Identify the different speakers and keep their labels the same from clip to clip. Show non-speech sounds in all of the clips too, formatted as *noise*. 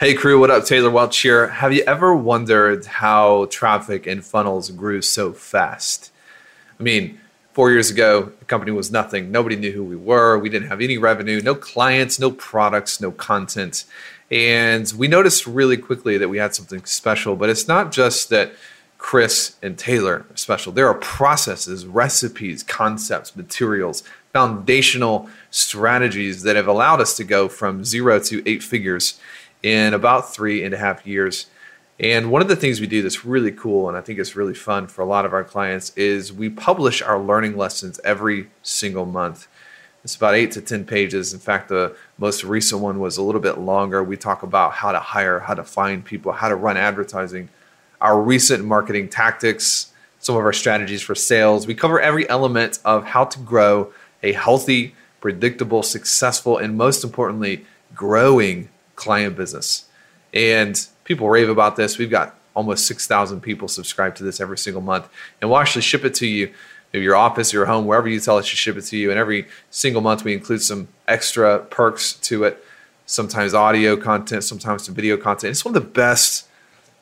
Speaker 1: Hey crew, what up? Taylor Welch here. Have you ever wondered how traffic and funnels grew so fast? I mean, four years ago, the company was nothing. Nobody knew who we were. We didn't have any revenue, no clients, no products, no content. And we noticed really quickly that we had something special, but it's not just that Chris and Taylor are special. There are processes, recipes, concepts, materials, foundational strategies that have allowed us to go from zero to eight figures in about three and a half years. And one of the things we do that's really cool and I think it's really fun for a lot of our clients is we publish our learning lessons every single month. It's about eight to 10 pages. In fact, the most recent one was a little bit longer. We talk about how to hire, how to find people, how to run advertising, our recent marketing tactics, some of our strategies for sales. We cover every element of how to grow a healthy, predictable, successful, and most importantly, growing client business. And people rave about this. We've got almost 6,000 people subscribe to this every single month. And we'll actually ship it to you, your office, your home, wherever you tell us to ship it to you. And every single month, we include some extra perks to it, sometimes audio content, sometimes some video content. It's one of the best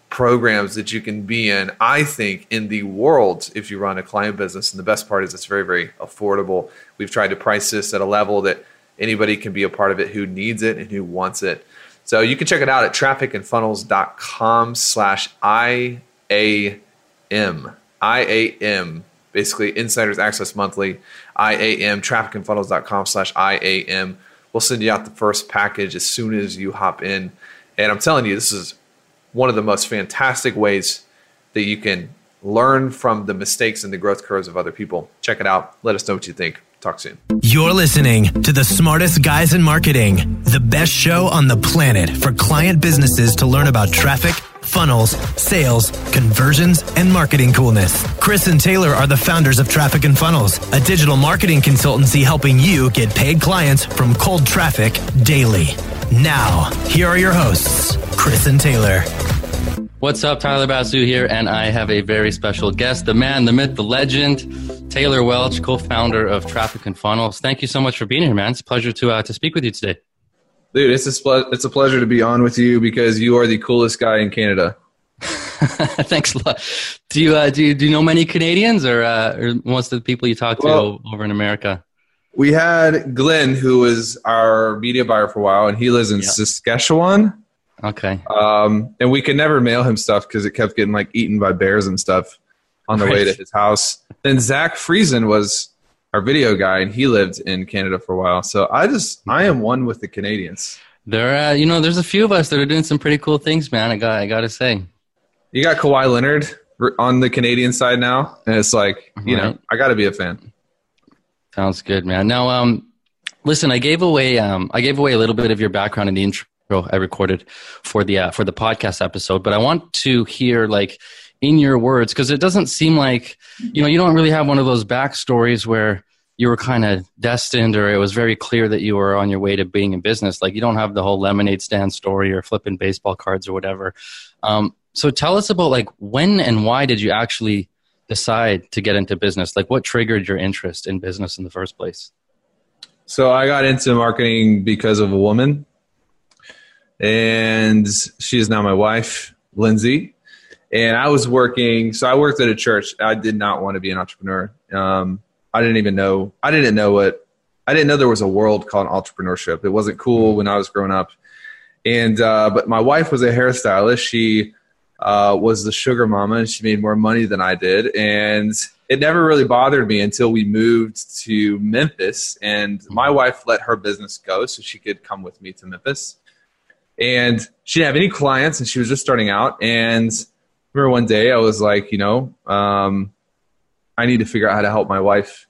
Speaker 1: programs that you can be in, I think, in the world if you run a client business. And the best part is it's very, very affordable. We've tried to price this at a level that anybody can be a part of it who needs it and who wants it. So you can check it out at trafficandfunnels.com slash IAM. IAM, basically Insiders Access Monthly. IAM, trafficandfunnels.com slash IAM. We'll send you out the first package as soon as you hop in. And I'm telling you, this is one of the most fantastic ways that you can learn from the mistakes and the growth curves of other people. Check it out. Let us know what you think. Talk soon.
Speaker 2: You're listening to the smartest guys in marketing, the best show on the planet for client businesses to learn about traffic, funnels, sales, conversions, and marketing coolness. Chris and Taylor are the founders of Traffic and Funnels, a digital marketing consultancy helping you get paid clients from cold traffic daily. Now, here are your hosts, Chris and Taylor.
Speaker 3: What's up, Tyler Basu here, and I have a very special guest, the man, the myth, the legend, Taylor Welch, co-founder of Traffic and Funnels. Thank you so much for being here, man. It's a pleasure to uh, to speak with you today.
Speaker 1: Dude, it's a it's a pleasure to be on with you because you are the coolest guy in Canada. *laughs*
Speaker 3: Thanks a lot. Do you uh, do you, do you know many Canadians or uh, or most of the people you talk to well, over in America?
Speaker 1: We had Glenn, who was our media buyer for a while, and he lives in Saskatchewan.
Speaker 3: Okay.
Speaker 1: Um, and we could never mail him stuff because it kept getting like eaten by bears and stuff on the right. way to his house. Then Zach Friesen was our video guy, and he lived in Canada for a while. So I just I am one with the Canadians.
Speaker 3: There, uh, you know, there's a few of us that are doing some pretty cool things, man. I got, I got to say.
Speaker 1: You got Kawhi Leonard on the Canadian side now, and it's like, you right. know, I got to be a fan.
Speaker 3: Sounds good, man. Now, um, listen, I gave away, um, I gave away a little bit of your background in the intro I recorded for the uh, for the podcast episode, but I want to hear like in your words because it doesn't seem like you know you don't really have one of those backstories where you were kind of destined or it was very clear that you were on your way to being in business. Like you don't have the whole lemonade stand story or flipping baseball cards or whatever. Um, so tell us about like when and why did you actually decide to get into business? Like what triggered your interest in business in the first place?
Speaker 1: So i got into marketing because of a woman and she is now my wife lindsay and I was working. So I worked at a church. I did not want to be an entrepreneur. Um, I didn't even know. I didn't know what. I didn't know there was a world called entrepreneurship. It wasn't cool when I was growing up. And uh, but my wife was a hairstylist. She uh, was the sugar mama, and she made more money than I did. And it never really bothered me until we moved to Memphis. And my wife let her business go so she could come with me to Memphis. And she didn't have any clients, and she was just starting out. And remember one day I was like, you know, um, I need to figure out how to help my wife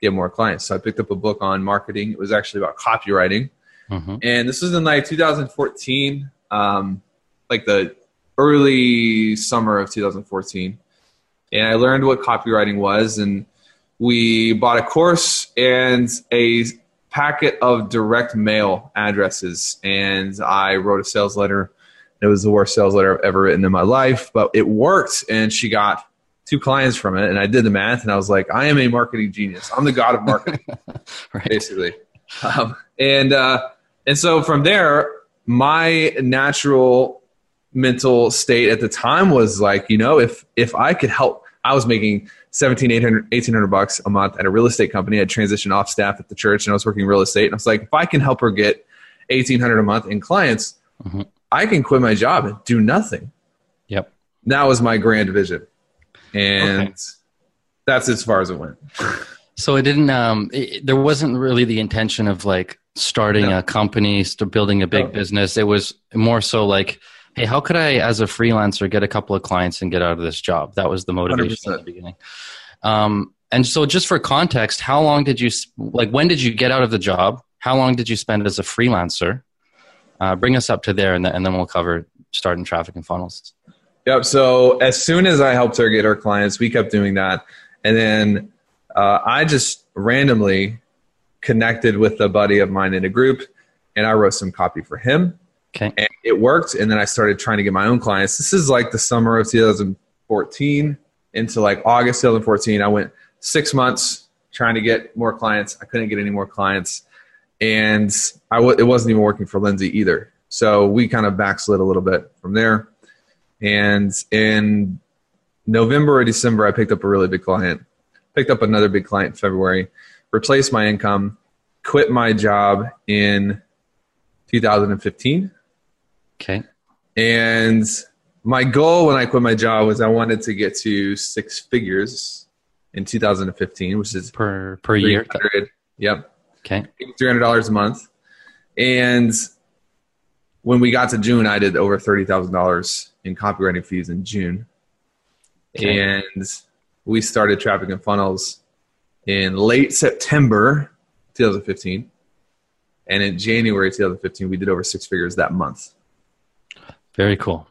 Speaker 1: get more clients. So I picked up a book on marketing. It was actually about copywriting. Mm-hmm. And this was in like 2014, um, like the early summer of 2014. And I learned what copywriting was. And we bought a course and a packet of direct mail addresses. And I wrote a sales letter it was the worst sales letter I've ever written in my life, but it worked. And she got two clients from it. And I did the math and I was like, I am a marketing genius. I'm the god of marketing, *laughs* right. basically. Um, and, uh, and so from there, my natural mental state at the time was like, you know, if if I could help, I was making 17, 800, 1800 bucks a month at a real estate company. I transitioned off staff at the church and I was working real estate. And I was like, if I can help her get 1800 a month in clients,
Speaker 3: Mhm.
Speaker 1: I can quit my job and do nothing.
Speaker 3: Yep.
Speaker 1: That was my grand vision. And
Speaker 3: Okay.
Speaker 1: that's as far as it went.
Speaker 3: So it didn't. Um, it, there wasn't really the intention of like starting
Speaker 1: No.
Speaker 3: a company, building a big
Speaker 1: No.
Speaker 3: business. It was more so like, hey, how could I, as a freelancer, get a couple of clients and get out of this job? That was the motivation at the
Speaker 1: 100%.
Speaker 3: beginning. Um, and so, just for context, how long did you like? When did you get out of the job? How long did you spend as a freelancer? Uh, bring us up to there, and then, and then we'll cover starting traffic and funnels.
Speaker 1: Yep. So as soon as I helped her get her clients, we kept doing that. And then uh, I just randomly connected with a buddy of mine in a group and I wrote some copy for him.
Speaker 3: Okay.
Speaker 1: And it worked. And then I started trying to get my own clients. This is like the summer of 2014 into like August 2014. I went six months trying to get more clients. I couldn't get any more clients. And I w- it wasn't even working for Lindsay either. So we kind of backslid a little bit from there. And in November or December, I picked up a really big client, picked up another big client in February, replaced my income, quit my job in 2015.
Speaker 3: Okay.
Speaker 1: And my goal when I quit my job was I wanted to get to six figures in 2015, which is
Speaker 3: Per per year.
Speaker 1: Yep.
Speaker 3: Okay.
Speaker 1: $300 a month. And when we got to June, I did over $30,000 in copywriting fees in June.
Speaker 3: Okay.
Speaker 1: And we started Traffic and Funnels in late September 2015. And in January 2015, we did over six figures that month.
Speaker 3: Very cool.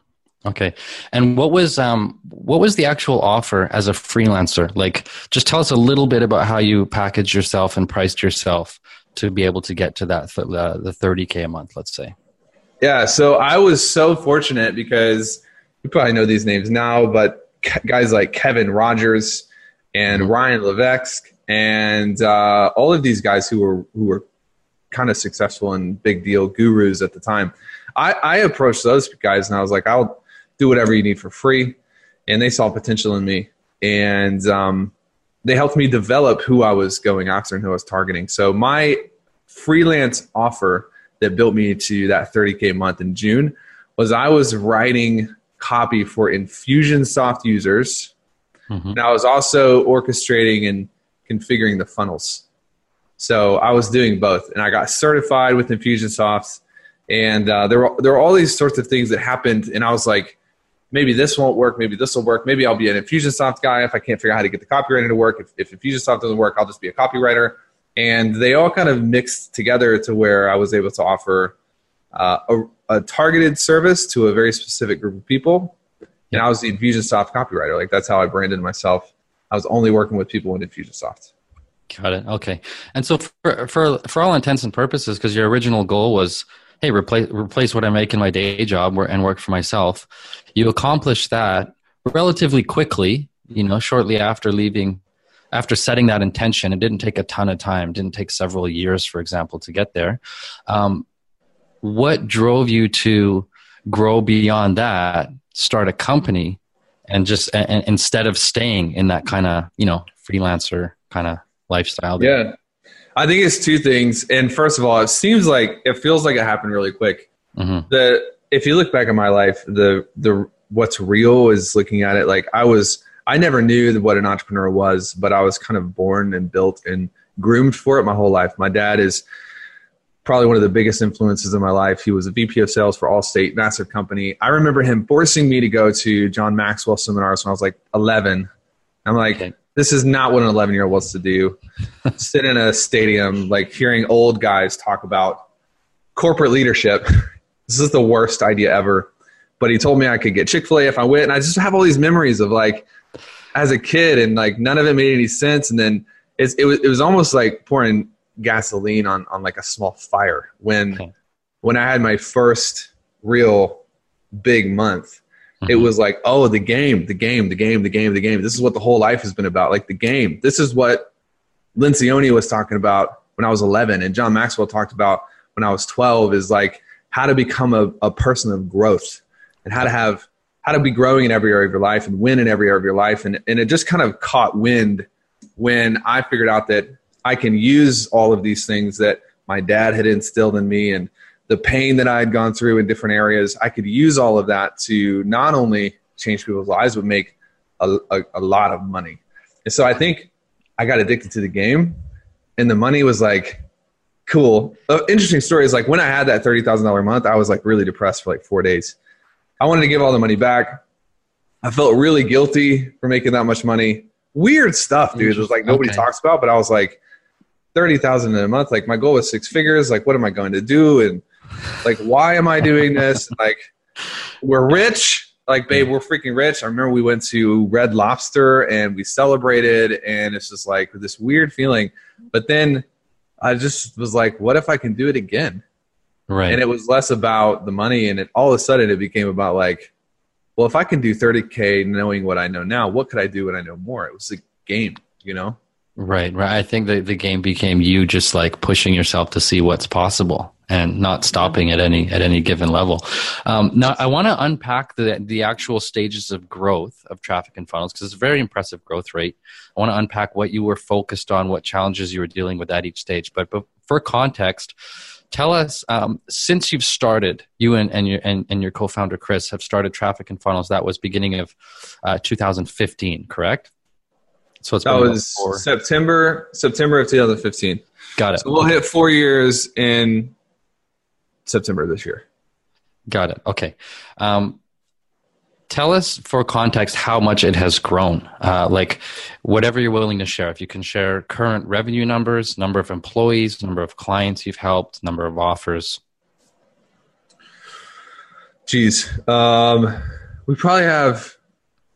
Speaker 3: Okay. And what was um what was the actual offer as a freelancer? Like just tell us a little bit about how you packaged yourself and priced yourself to be able to get to that th- uh, the 30k a month, let's say.
Speaker 1: Yeah, so I was so fortunate because you probably know these names now, but guys like Kevin Rogers and Ryan Levesque and uh, all of these guys who were who were kind of successful and big deal gurus at the time. I, I approached those guys and I was like, I'll do whatever you need for free, and they saw potential in me, and um, they helped me develop who I was going after and who I was targeting. So my freelance offer that built me to that 30K month in June was I was writing copy for Infusionsoft users,
Speaker 3: Mhm.
Speaker 1: and I was also orchestrating and configuring the funnels. So I was doing both, and I got certified with Infusionsoft, and uh, there were there were all these sorts of things that happened, and I was like, maybe this won't work, maybe this will work, maybe I'll be an Infusionsoft guy if I can't figure out how to get the copywriting to work. If, if Infusionsoft doesn't work, I'll just be a copywriter. And they all kind of mixed together to where I was able to offer uh, a, a targeted service to a very specific group of people. And I was the Infusionsoft copywriter. Like that's how I branded myself. I was only working with people in Infusionsoft.
Speaker 3: Got it. Okay. And so for for for all intents and purposes because your original goal was hey, replace replace what I make in my day job and work for myself. You accomplish that relatively quickly, you know, shortly after leaving after setting that intention, it didn't take a ton of time. Didn't take several years, for example, to get there. Um, what drove you to grow beyond that, start a company, and just and, and instead of staying in that kind of you know freelancer kind of lifestyle?
Speaker 1: Yeah. I think it's two things. And first of all, it seems like it feels like it happened really quick.
Speaker 3: hmm
Speaker 1: the if you look back at my life, the the what's real is looking at it like I was I never knew what an entrepreneur was, but I was kind of born and built and groomed for it my whole life. My dad is probably one of the biggest influences in my life. He was a VP of sales for Allstate, massive company. I remember him forcing me to go to John Maxwell seminars when I was like 11. I'm like,
Speaker 3: Okay.
Speaker 1: This is not what an 11 year old wants to do. *laughs* Sit in a stadium, like hearing old guys talk about corporate leadership. *laughs* this is the worst idea ever. But he told me I could get Chick fil A if I went. And I just have all these memories of like, as a kid, and like none of it made any sense. And then it's, it, was, it was almost like pouring gasoline on, on like a small fire when,
Speaker 3: Okay.
Speaker 1: when I had my first real big month it
Speaker 3: Mhm.
Speaker 1: was like oh the game the game the game the game the game this is what the whole life has been about like the game this is what Lencioni was talking about when I was 11 and John Maxwell talked about when I was 12 is like how to become a, a person of growth and how to have how to be growing in every area of your life and win in every area of your life. And, and it just kind of caught wind when I figured out that I can use all of these things that my dad had instilled in me and the pain that I had gone through in different areas. I could use all of that to not only change people's lives, but make a, a, a lot of money. And so I think I got addicted to the game and the money was like, cool. Uh, interesting story is like when I had that $30,000 a month, I was like really depressed for like four days I wanted to give all the money back. I felt really guilty for making that much money. Weird stuff, dude. It was like nobody okay. talks about, but I was like, thirty thousand in a month. Like my goal was six figures. Like, what am I going to do? And like, why am I doing this? And, like, we're rich. Like, babe, we're freaking rich. I remember we went to Red Lobster and we celebrated, and it's just like this weird feeling. But then I just was like, what if I can do it again?
Speaker 3: Right.
Speaker 1: And it was less about the money and it all of a sudden it became about like, well, if I can do 30K knowing what I know now, what could I do when I know more? It was a game, you know?
Speaker 3: Right, right. I think the, the game became you just like pushing yourself to see what's possible and not stopping at any at any given level. Um, now, I want to unpack the the actual stages of growth of traffic and funnels because it's a very impressive growth rate. I want to unpack what you were focused on, what challenges you were dealing with at each stage. But, but for context, tell us um, since you've started you and, and your and, and, your co-founder chris have started traffic and funnels that was beginning of uh, 2015 correct
Speaker 1: so it's that was september september of 2015
Speaker 3: got it
Speaker 1: so we'll hit four years in september this year.
Speaker 3: Got it. Okay. Um, tell us for context how much it has grown. Uh, like whatever you're willing to share if you can share current revenue numbers number of employees number of clients you've helped number of offers.
Speaker 1: Geez um, we probably have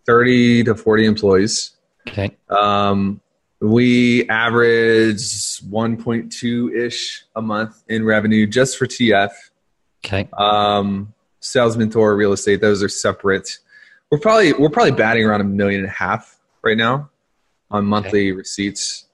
Speaker 1: 30 to 40 employees.
Speaker 3: Okay.
Speaker 1: Um, we average 1.2 ish a month in revenue just for tf
Speaker 3: okay
Speaker 1: um, sales mentor real estate those are separate we're probably we're probably batting around a million and a half right now on monthly okay. receipts.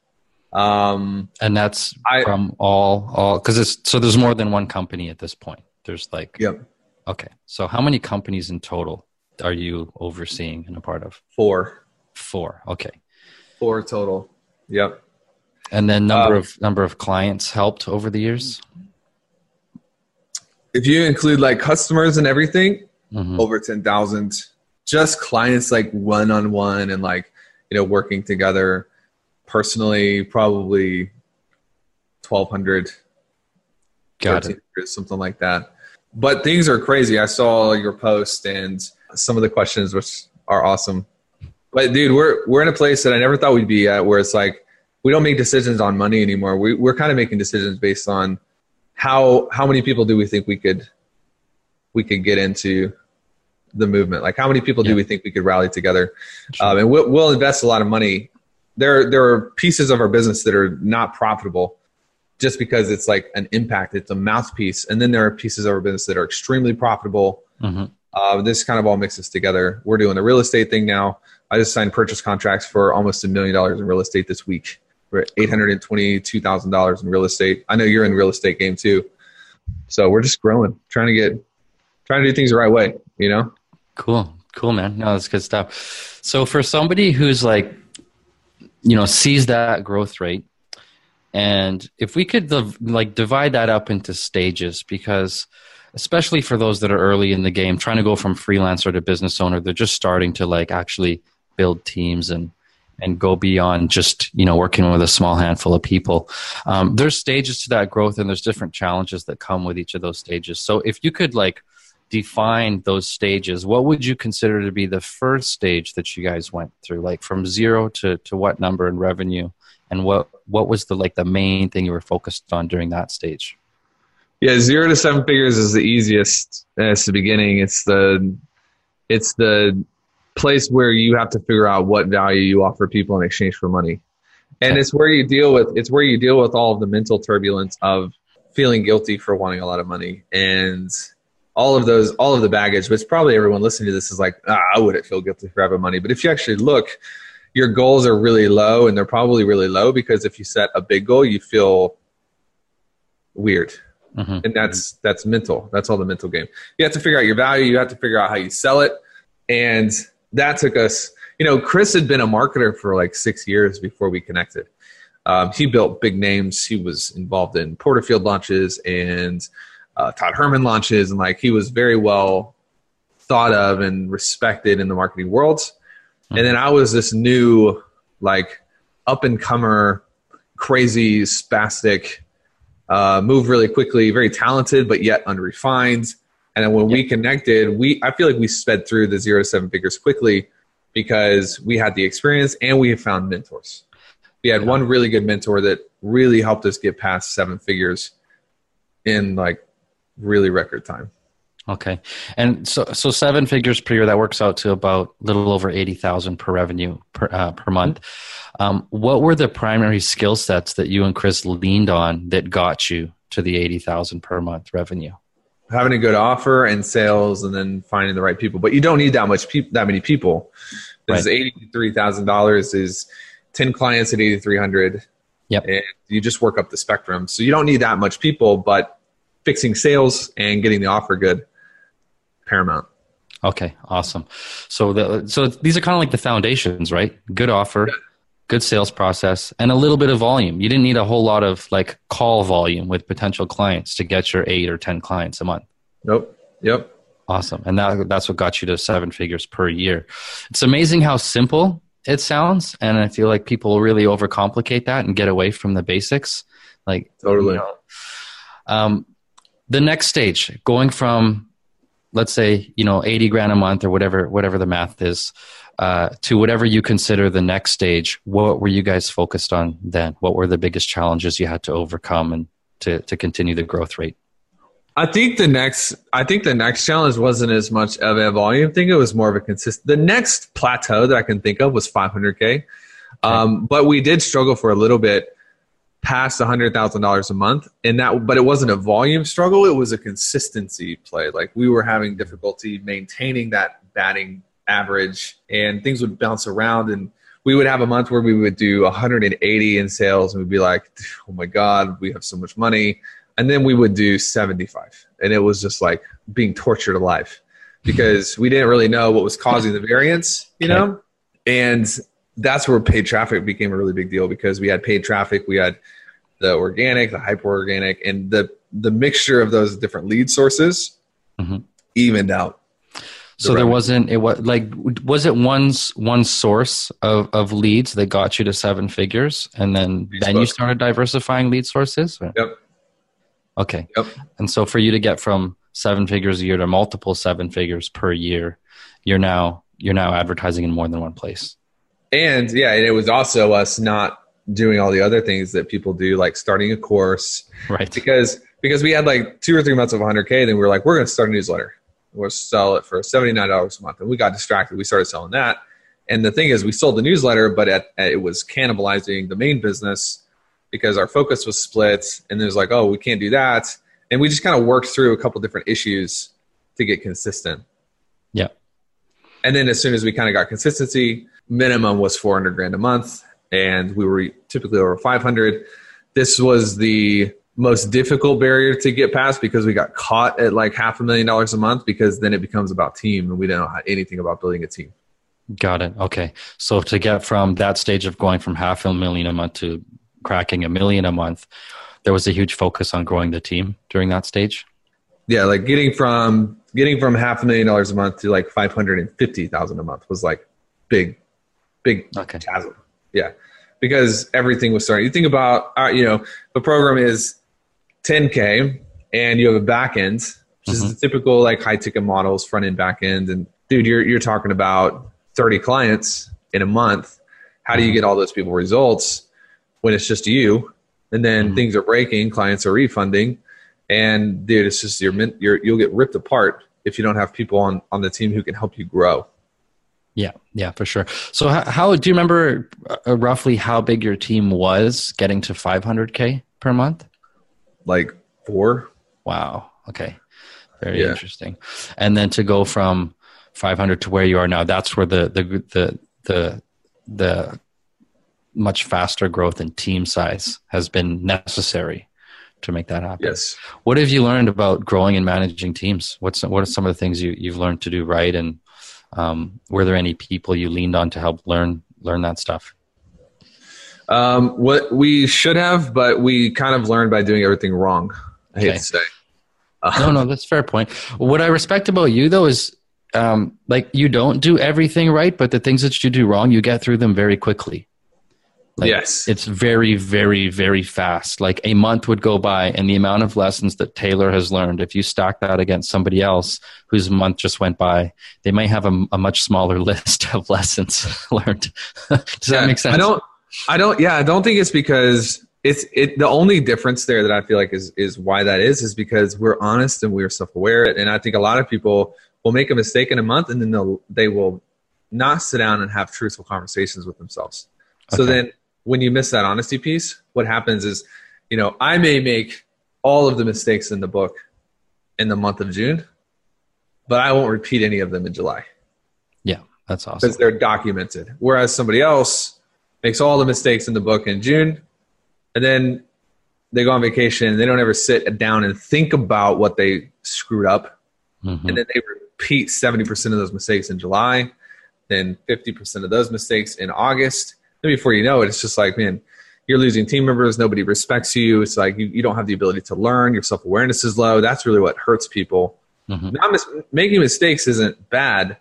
Speaker 1: Um,
Speaker 3: and that's I, from all all because it's so there's more than one company at this point. There's like
Speaker 1: yep.
Speaker 3: Okay, so how many companies in total are you overseeing and a part of?
Speaker 1: Four.
Speaker 3: Four. Okay.
Speaker 1: Four total. Yep.
Speaker 3: And then number um, of number of clients helped over the years.
Speaker 1: If you include like customers and everything, mm-hmm. over ten thousand just clients like one on one and like you know working together personally probably 1200
Speaker 3: got it
Speaker 1: something like that but things are crazy i saw your post and some of the questions which are awesome but dude we're we're in a place that i never thought we'd be at where it's like we don't make decisions on money anymore we, we're kind of making decisions based on how how many people do we think we could we could get into the movement? Like, how many people yeah. do we think we could rally together? Um, and we'll, we'll invest a lot of money. There, there are pieces of our business that are not profitable just because it's like an impact, it's a mouthpiece. And then there are pieces of our business that are extremely profitable. Mm-hmm. Uh, this kind of all mixes together. We're doing the real estate thing now. I just signed purchase contracts for almost a million dollars in real estate this week. We're at eight hundred and twenty-two thousand dollars in real estate. I know you're in real estate game too, so we're just growing, trying to get, trying to do things the right way. You know.
Speaker 3: Cool. Cool, man. No, that's good stuff. So for somebody who's like, you know, sees that growth rate, and if we could like divide that up into stages, because especially for those that are early in the game, trying to go from freelancer to business owner, they're just starting to like actually build teams and and go beyond just you know working with a small handful of people. Um, there's stages to that growth, and there's different challenges that come with each of those stages. So if you could like define those stages, what would you consider to be the first stage that you guys went through? Like from zero to, to what number in revenue? And what, what was the like the main thing you were focused on during that stage?
Speaker 1: Yeah, zero to seven figures is the easiest. It's the beginning. It's the it's the place where you have to figure out what value you offer people in exchange for money. And it's where you deal with it's where you deal with all of the mental turbulence of feeling guilty for wanting a lot of money and all of those, all of the baggage, which probably everyone listening to this is like, ah, I wouldn't feel guilty for having money. But if you actually look, your goals are really low and they're probably really low because if you set a big goal, you feel weird. Mm-hmm. And that's that's mental. That's all the mental game. You have to figure out your value. You have to figure out how you sell it. And that took us. You know, Chris had been a marketer for like six years before we connected. Um, he built big names. He was involved in Porterfield launches and uh, Todd Herman launches, and like he was very well thought of and respected in the marketing world. Mm-hmm. And then I was this new, like, up and comer, crazy, spastic, uh, move really quickly, very talented, but yet unrefined. And then when we connected, we I feel like we sped through the zero to seven figures quickly because we had the experience and we found mentors. We had one really good mentor that really helped us get past seven figures in like really record time.
Speaker 3: Okay, and so so seven figures per year that works out to about a little over eighty thousand per revenue per uh, per month. Um, what were the primary skill sets that you and Chris leaned on that got you to the eighty thousand per month revenue?
Speaker 1: Having a good offer and sales, and then finding the right people. But you don't need that much people, that many people. This right. eighty three thousand dollars is ten clients at eighty three hundred.
Speaker 3: Yep.
Speaker 1: And you just work up the spectrum. So you don't need that much people, but fixing sales and getting the offer good paramount.
Speaker 3: Okay, awesome. So the so these are kind of like the foundations, right? Good offer, yeah. Good sales process, and a little bit of volume. You didn't need a whole lot of like call volume with potential clients to get your eight or ten clients a month.
Speaker 1: Nope. Yep.
Speaker 3: Awesome. And that that's what got you to seven figures per year. It's amazing how simple it sounds, and I feel like people really overcomplicate that and get away from the basics. Like
Speaker 1: totally. You know,
Speaker 3: um, the next stage, going from let's say you know 80 grand a month or whatever whatever the math is uh, to whatever you consider the next stage what were you guys focused on then? What were the biggest challenges you had to overcome and to, to continue the growth rate?
Speaker 1: I think the next i think the next challenge wasn't as much of a volume thing. It was more of a consistent the next plateau that i can think of was 500k um, but we did struggle for a little bit past $100,000 a month and that but it wasn't a volume struggle. It was a consistency play. Like we were having difficulty maintaining that batting average and things would bounce around and we would have a month where we would do 180 in sales and we'd be like oh my god we have so much money and then we would do 75 and it was just like being tortured alive because we didn't really know what was causing the variance you okay. know and that's where paid traffic became a really big deal because we had paid traffic, we had the organic, the hyper organic, and the the mixture of those different lead sources mm-hmm. evened out.
Speaker 3: The so revenue. there wasn't it was like was it one one source of, of leads that got you to seven figures, and then Facebook. then you started diversifying lead sources.
Speaker 1: Or? Yep.
Speaker 3: Okay.
Speaker 1: Yep.
Speaker 3: And so for you to get from seven figures a year to multiple seven figures per year, you're now you're now advertising in more than one place
Speaker 1: and yeah, and it was also us not doing all the other things that people do, like starting a course,
Speaker 3: right?
Speaker 1: Because because we had like two or three months of 100k, then we were like, we're going to start a newsletter. We'll sell it for $79 a month, and we got distracted. We started selling that, and the thing is, we sold the newsletter, but at, at, it was cannibalizing the main business because our focus was split. And there's like, oh, we can't do that, and we just kind of worked through a couple different issues to get consistent.
Speaker 3: Yeah.
Speaker 1: And then as soon as we kind of got consistency, minimum was 400 grand a month and we were typically over 500 this was the most difficult barrier to get past because we got caught at like half a million dollars a month because then it becomes about team and we don't know anything about building a team
Speaker 3: got it okay so to get from that stage of going from half a million a month to cracking a million a month there was a huge focus on growing the team during that stage
Speaker 1: yeah like getting from getting from half a million dollars a month to like 550000 a month was like big big okay. chasm. Yeah, because everything was starting. You think about, uh, you know, the program is 10k, and you have a back end, which mm-hmm. is the typical like high ticket models, front end, back end, and dude, you're you're talking about 30 clients in a month. How do you mm-hmm. get all those people results when it's just you? And then mm-hmm. things are breaking, clients are refunding, and dude, it's just you're, you're you'll get ripped apart if you don't have people on on the team who can help you grow.
Speaker 3: Yeah, yeah, for sure. So, how, how do you remember uh, roughly how big your team was getting to 500k per month?
Speaker 1: Like four.
Speaker 3: Wow. Okay. Very yeah. interesting. And then to go from 500 to where you are now, that's where the the the the the much faster growth in team size has been necessary to make that happen.
Speaker 1: Yes.
Speaker 3: What have you learned about growing and managing teams? What's what are some of the things you, you've learned to do right, and um, were there any people you leaned on to help learn learn that stuff?
Speaker 1: Um, what we should have, but we kind of learned by doing everything wrong. I hate
Speaker 3: Okay.
Speaker 1: to say.
Speaker 3: no, no, that's a fair point. What I respect about you though is um, like you don't do everything right, but the things that you do wrong, you get through them very quickly. Like,
Speaker 1: yes.
Speaker 3: It's very, very, very fast. Like a month would go by, and the amount of lessons that Taylor has learned, if you stack that against somebody else whose month just went by, they may have a, a much smaller *laughs* list of lessons *laughs* learned. *laughs* Does
Speaker 1: Yeah,
Speaker 3: that make sense?
Speaker 1: I don't. I don't. Yeah, I don't think it's because it's it. The only difference there that I feel like is is why that is is because we're honest and we're self aware, and I think a lot of people will make a mistake in a month and then they'll they will not sit down and have truthful conversations with themselves. So then when you miss that honesty piece, what happens is, you know, I may make all of the mistakes in the book in the month of June, but I won't repeat any of them in July
Speaker 3: Yeah, that's awesome.
Speaker 1: because they're documented. Whereas somebody else makes all the mistakes in the book in June, and then they go on vacation and they don't ever sit down and think about what they screwed up,
Speaker 3: Mhm.
Speaker 1: and then they repeat seventy percent of those mistakes in July, then fifty percent of those mistakes in August. Then before you know it, it's just like, man, you're losing team members. Nobody respects you. It's like you, you don't have the ability to learn. Your self awareness is low. That's really what hurts people.
Speaker 3: Mhm.
Speaker 1: Not mis- making mistakes isn't bad.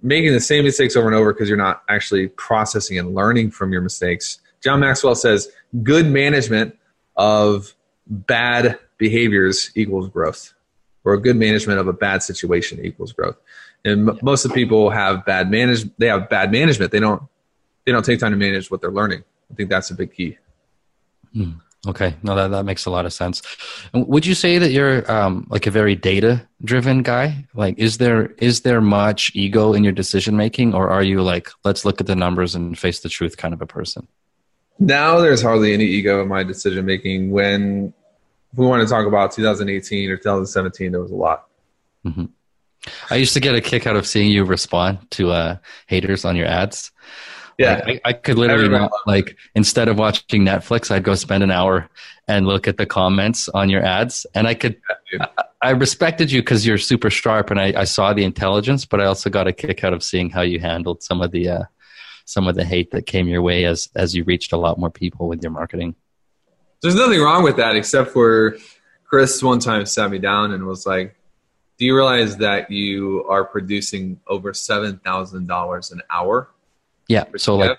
Speaker 1: Making the same mistakes over and over because you're not actually processing and learning from your mistakes. John Maxwell says good management of bad behaviors equals growth, or good management of a bad situation equals growth. And m- most of the people have bad manage. They have bad management. They don't. They don't take time to manage what they're learning. I think that's a big key. Hmm.
Speaker 3: Okay, no, that, that makes a lot of sense. Would you say that you're um, like a very data driven guy? Like, is there is there much ego in your decision making, or are you like, let's look at the numbers and face the truth kind of a person?
Speaker 1: Now there's hardly any ego in my decision making. When we want to talk about 2018 or 2017, there was a lot.
Speaker 3: I used to get a kick out of seeing you respond to uh, haters on your ads.
Speaker 1: Yeah,
Speaker 3: Like, I, I could literally not, like instead of watching Netflix, I'd go spend an hour and look at the comments on your ads, and I could. I, I respected you because you're super sharp, and I, I saw the intelligence, but I also got a kick out of seeing how you handled some of the uh, some of the hate that came your way as as you reached a lot more people with your marketing.
Speaker 1: There's nothing wrong with that except for Chris one time sat me down and was like, "Do you realize that you are producing over seven thousand dollars an hour?"
Speaker 3: Yeah. So like,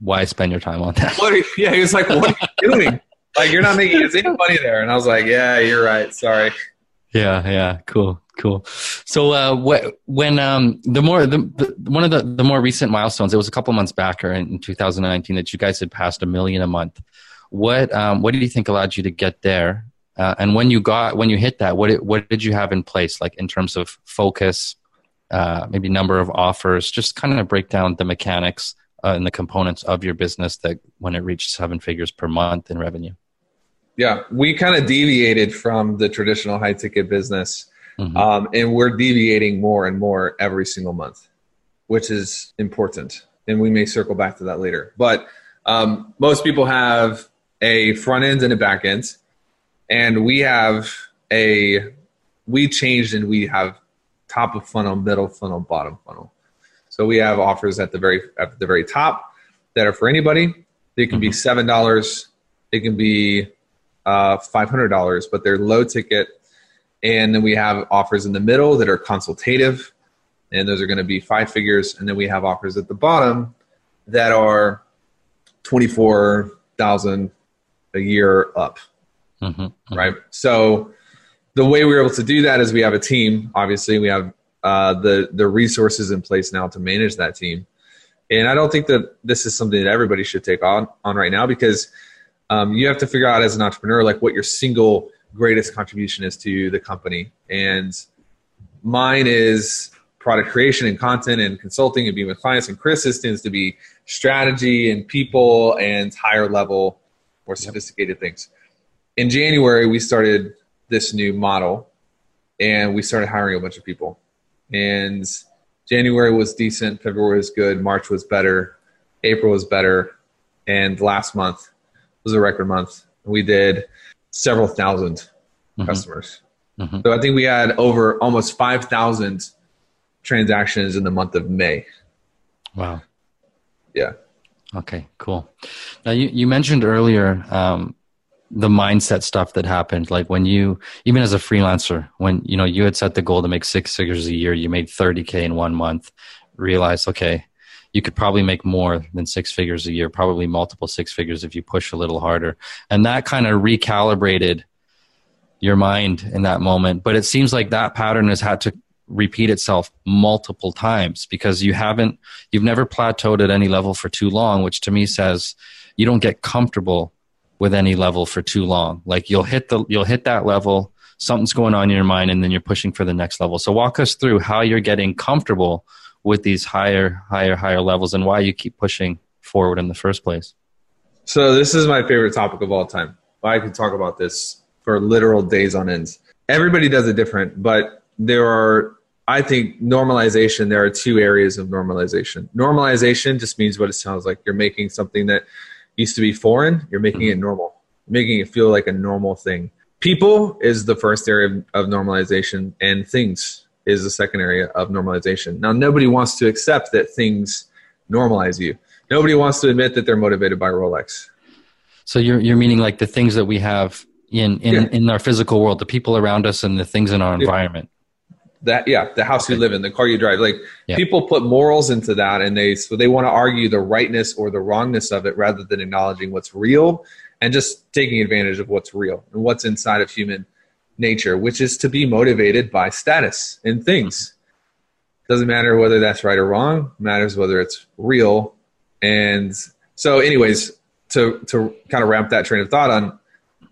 Speaker 3: why spend your time on that?
Speaker 1: What? Are you, yeah, he was like, "What are you *laughs* doing? Like, you're not making us any money there." And I was like, "Yeah, you're right. Sorry."
Speaker 3: Yeah, yeah, cool, cool. So uh, wh- when um, the more the, the one of the, the more recent milestones, it was a couple months back or in, in 2019 that you guys had passed a million a month. What um, what do you think allowed you to get there? Uh, and when you got when you hit that, what it, what did you have in place, like in terms of focus, uh, maybe number of offers? Just kind of break down the mechanics uh, and the components of your business that when it reached seven figures per month in revenue.
Speaker 1: Yeah, we kind of deviated from the traditional high ticket business,
Speaker 3: Mhm.
Speaker 1: um, and we're deviating more and more every single month, which is important. And we may circle back to that later. But um, most people have a front end and a back end, and we have a we changed and we have top of funnel, middle funnel, bottom funnel. So we have offers at the very at the very top that are for anybody. They can be seven dollars. They can be uh, $500, but they're low ticket. And then we have offers in the middle that are consultative, and those are going to be five figures. And then we have offers at the bottom that are 24,000 a year up,
Speaker 3: Mhm.
Speaker 1: right? So the way we're able to do that is we have a team. Obviously, we have uh, the the resources in place now to manage that team. And I don't think that this is something that everybody should take on on right now because um, you have to figure out as an entrepreneur like what your single greatest contribution is to the company and mine is product creation and content and consulting and being with clients and chris's tends to be strategy and people and higher level more sophisticated things in january we started this new model and we started hiring a bunch of people and january was decent february was good march was better april was better and last month was a record month. We did several 1000 mm-hmm. customers. Mm-hmm. So I think we had over almost 5,000 transactions in the month of May.
Speaker 3: Wow.
Speaker 1: Yeah.
Speaker 3: Okay, cool. Now you, you mentioned earlier um, the mindset stuff that happened. Like when you, even as a freelancer, when you know you had set the goal to make six figures a year, you made 30k in one month, realized, okay, you could probably make more than six figures a year, probably multiple six figures if you push a little harder. And that kind of recalibrated your mind in that moment. But it seems like that pattern has had to repeat itself multiple times because you haven't, you've never plateaued at any level for too long, which to me says you don't get comfortable with any level for too long. Like you'll hit the, you'll hit that level, something's going on in your mind, and then you're pushing for the next level. So walk us through how you're getting comfortable with these higher, higher, higher levels and why you keep pushing forward in the first place.
Speaker 1: So this is my favorite topic of all time. I could talk about this for literal days on ends. Everybody does it different, but there are, I think, normalization. There are two areas of normalization. Normalization just means what it sounds like. You're making something that used to be foreign, you're making it mm-hmm. normal, making it feel like a normal thing. People is the first area of normalization, and things is the second area of normalization. Now, nobody wants to accept that things normalize you. Nobody wants to admit that they're motivated by Rolex.
Speaker 3: So you're you're meaning like the things that we have in in, yeah. in our physical world, the people around us, and the things in our environment.
Speaker 1: That yeah, the house you live in, the car you drive. Like yeah. people put morals into that, and they so they want to argue the rightness or the wrongness of it rather than acknowledging what's real and just taking advantage of what's real and what's inside of human nature, which is to be motivated by status and things. Doesn't matter whether that's right or wrong, matters whether it's real. And so, anyways, to to kind of wrap that train of thought on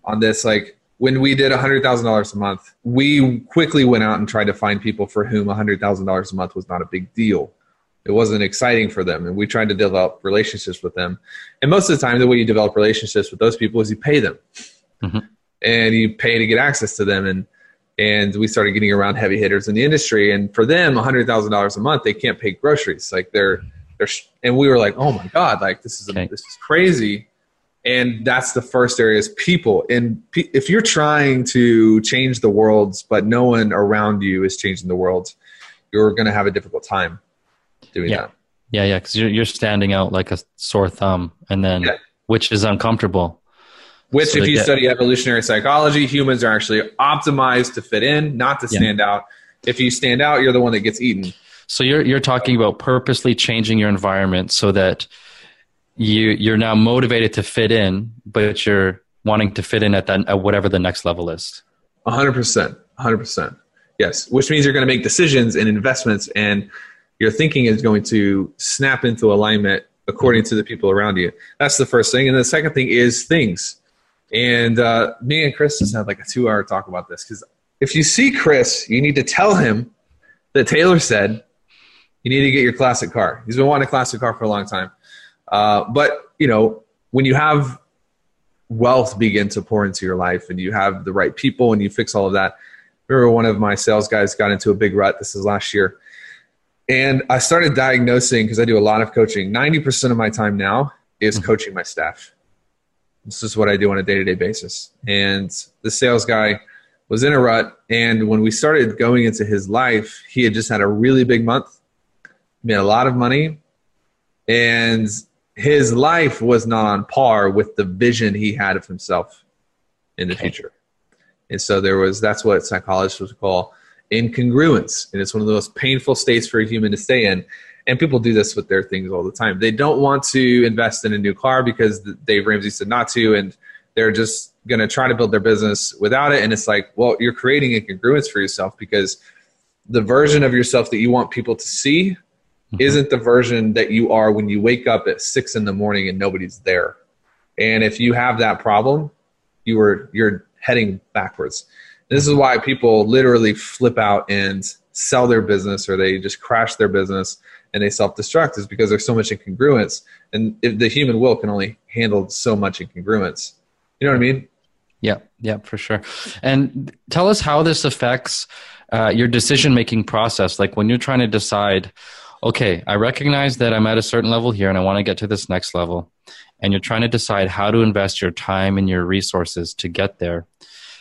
Speaker 1: on this, like when we did hundred thousand dollars a month, we quickly went out and tried to find people for whom hundred thousand dollars a month was not a big deal. It wasn't exciting for them, and we tried to develop relationships with them. And most of the time, the way you develop relationships with those people is you pay them. Mm-hmm and you pay to get access to them and and we started getting around heavy hitters in the industry and for them $100000 a month they can't pay groceries like they're they're and we were like oh my god like this is a, this is crazy and that's the first area is people and if you're trying to change the world but no one around you is changing the world you're going to have a difficult time doing
Speaker 3: yeah.
Speaker 1: that
Speaker 3: yeah yeah because you're, you're standing out like a sore thumb and then yeah. which is uncomfortable
Speaker 1: which, so if you get, study evolutionary psychology, humans are actually optimized to fit in, not to stand yeah. out. If you stand out, you're the one that gets eaten.
Speaker 3: So you're you're talking about purposely changing your environment so that you you're now motivated to fit in, but you're wanting to fit in at that at whatever the next level is.
Speaker 1: hundred percent, hundred percent. Yes, which means you're going to make decisions and investments, and your thinking is going to snap into alignment according to the people around you. That's the first thing, and the second thing is things. And uh, me and Chris just had like a two hour talk about this because if you see Chris, you need to tell him that Taylor said you need to get your classic car. He's been wanting a classic car for a long time. Uh, but, you know, when you have wealth begin to pour into your life and you have the right people and you fix all of that. I remember one of my sales guys got into a big rut. This is last year. And I started diagnosing because I do a lot of coaching. 90% of my time now is mm-hmm. coaching my staff. This is what I do on a day to day basis. And the sales guy was in a rut. And when we started going into his life, he had just had a really big month, made a lot of money, and his life was not on par with the vision he had of himself in the okay. future. And so there was that's what psychologists would call incongruence. And it's one of the most painful states for a human to stay in and people do this with their things all the time. They don't want to invest in a new car because Dave Ramsey said not to, and they're just going to try to build their business without it. And it's like, well, you're creating incongruence for yourself because the version of yourself that you want people to see. Isn't the version that you are when you wake up at six in the morning and nobody's there. And if you have that problem, you are you're heading backwards. this is why people literally flip out and sell their business or they just crash their business and they self-destruct is because there's so much incongruence. And the human will can only handle so much incongruence. You know what i mean?
Speaker 3: Yeah yeah for sure. And tell us how this affects uh, your decision making process. Like when you're trying to decide okay, I recognize that I'm at a certain level here and I want to get to this next level. And you're trying to decide how to invest your time and your resources to get there.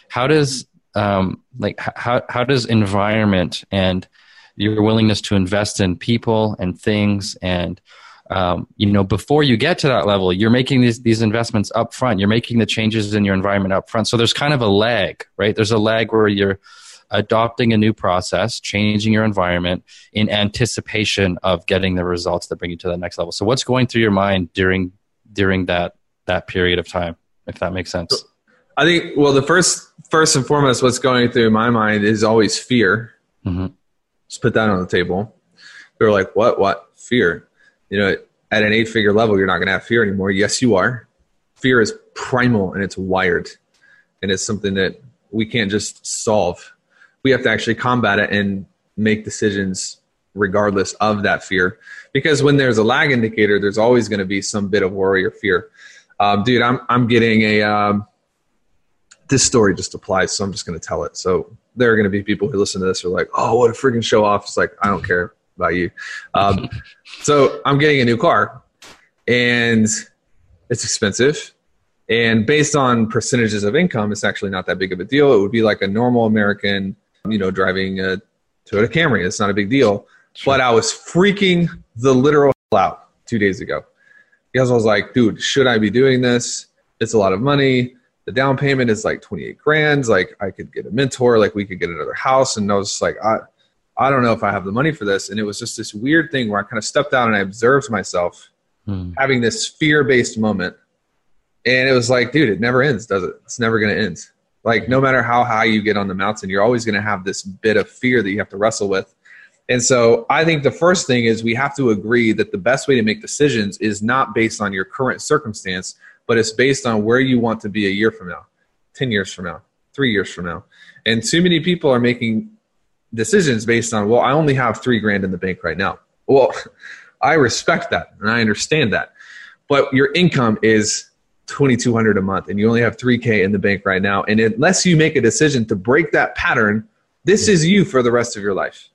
Speaker 3: How does um, like how how does environment and your willingness to invest in people and things and um, you know before you get to that level you're making these these investments up front you're making the changes in your environment up front so there's kind of a lag right there's a lag where you're adopting a new process, changing your environment in anticipation of getting the results that bring you to the next level. So what's going through your mind during during that that period of time, if that makes sense?
Speaker 1: I think well the first first and foremost what's going through my mind is always fear. Mm-hmm. Just put that on the table. They're like, what? What? Fear. You know, at an eight figure level, you're not going to have fear anymore. Yes, you are. Fear is primal and it's wired. And it's something that we can't just solve we have to actually combat it and make decisions regardless of that fear. Because when there's a lag indicator, there's always going to be some bit of worry or fear. Um, dude, I'm I'm getting a. Um, this story just applies, so I'm just going to tell it. So there are going to be people who listen to this are like, "Oh, what a freaking show off!" It's like I don't care about you. Um, *laughs* so I'm getting a new car, and it's expensive. And based on percentages of income, it's actually not that big of a deal. It would be like a normal American you know, driving a Toyota Camry. It's not a big deal. Sure. But I was freaking the literal out two days ago because I was like, dude, should I be doing this? It's a lot of money. The down payment is like 28 grand. Like I could get a mentor, like we could get another house. And I was like, I, I don't know if I have the money for this. And it was just this weird thing where I kind of stepped out and I observed myself hmm. having this fear based moment. And it was like, dude, it never ends, does it? It's never going to end. Like no matter how high you get on the mountain, you're always going to have this bit of fear that you have to wrestle with. And so I think the first thing is we have to agree that the best way to make decisions is not based on your current circumstance, but it's based on where you want to be a year from now, 10 years from now, three years from now. And too many people are making decisions based on, well, I only have three grand in the bank right now. Well, *laughs* I respect that and I understand that. But your income is 2200 a month and you only have 3k in the bank right now and unless you make a decision to break that pattern this is you for the rest of your life.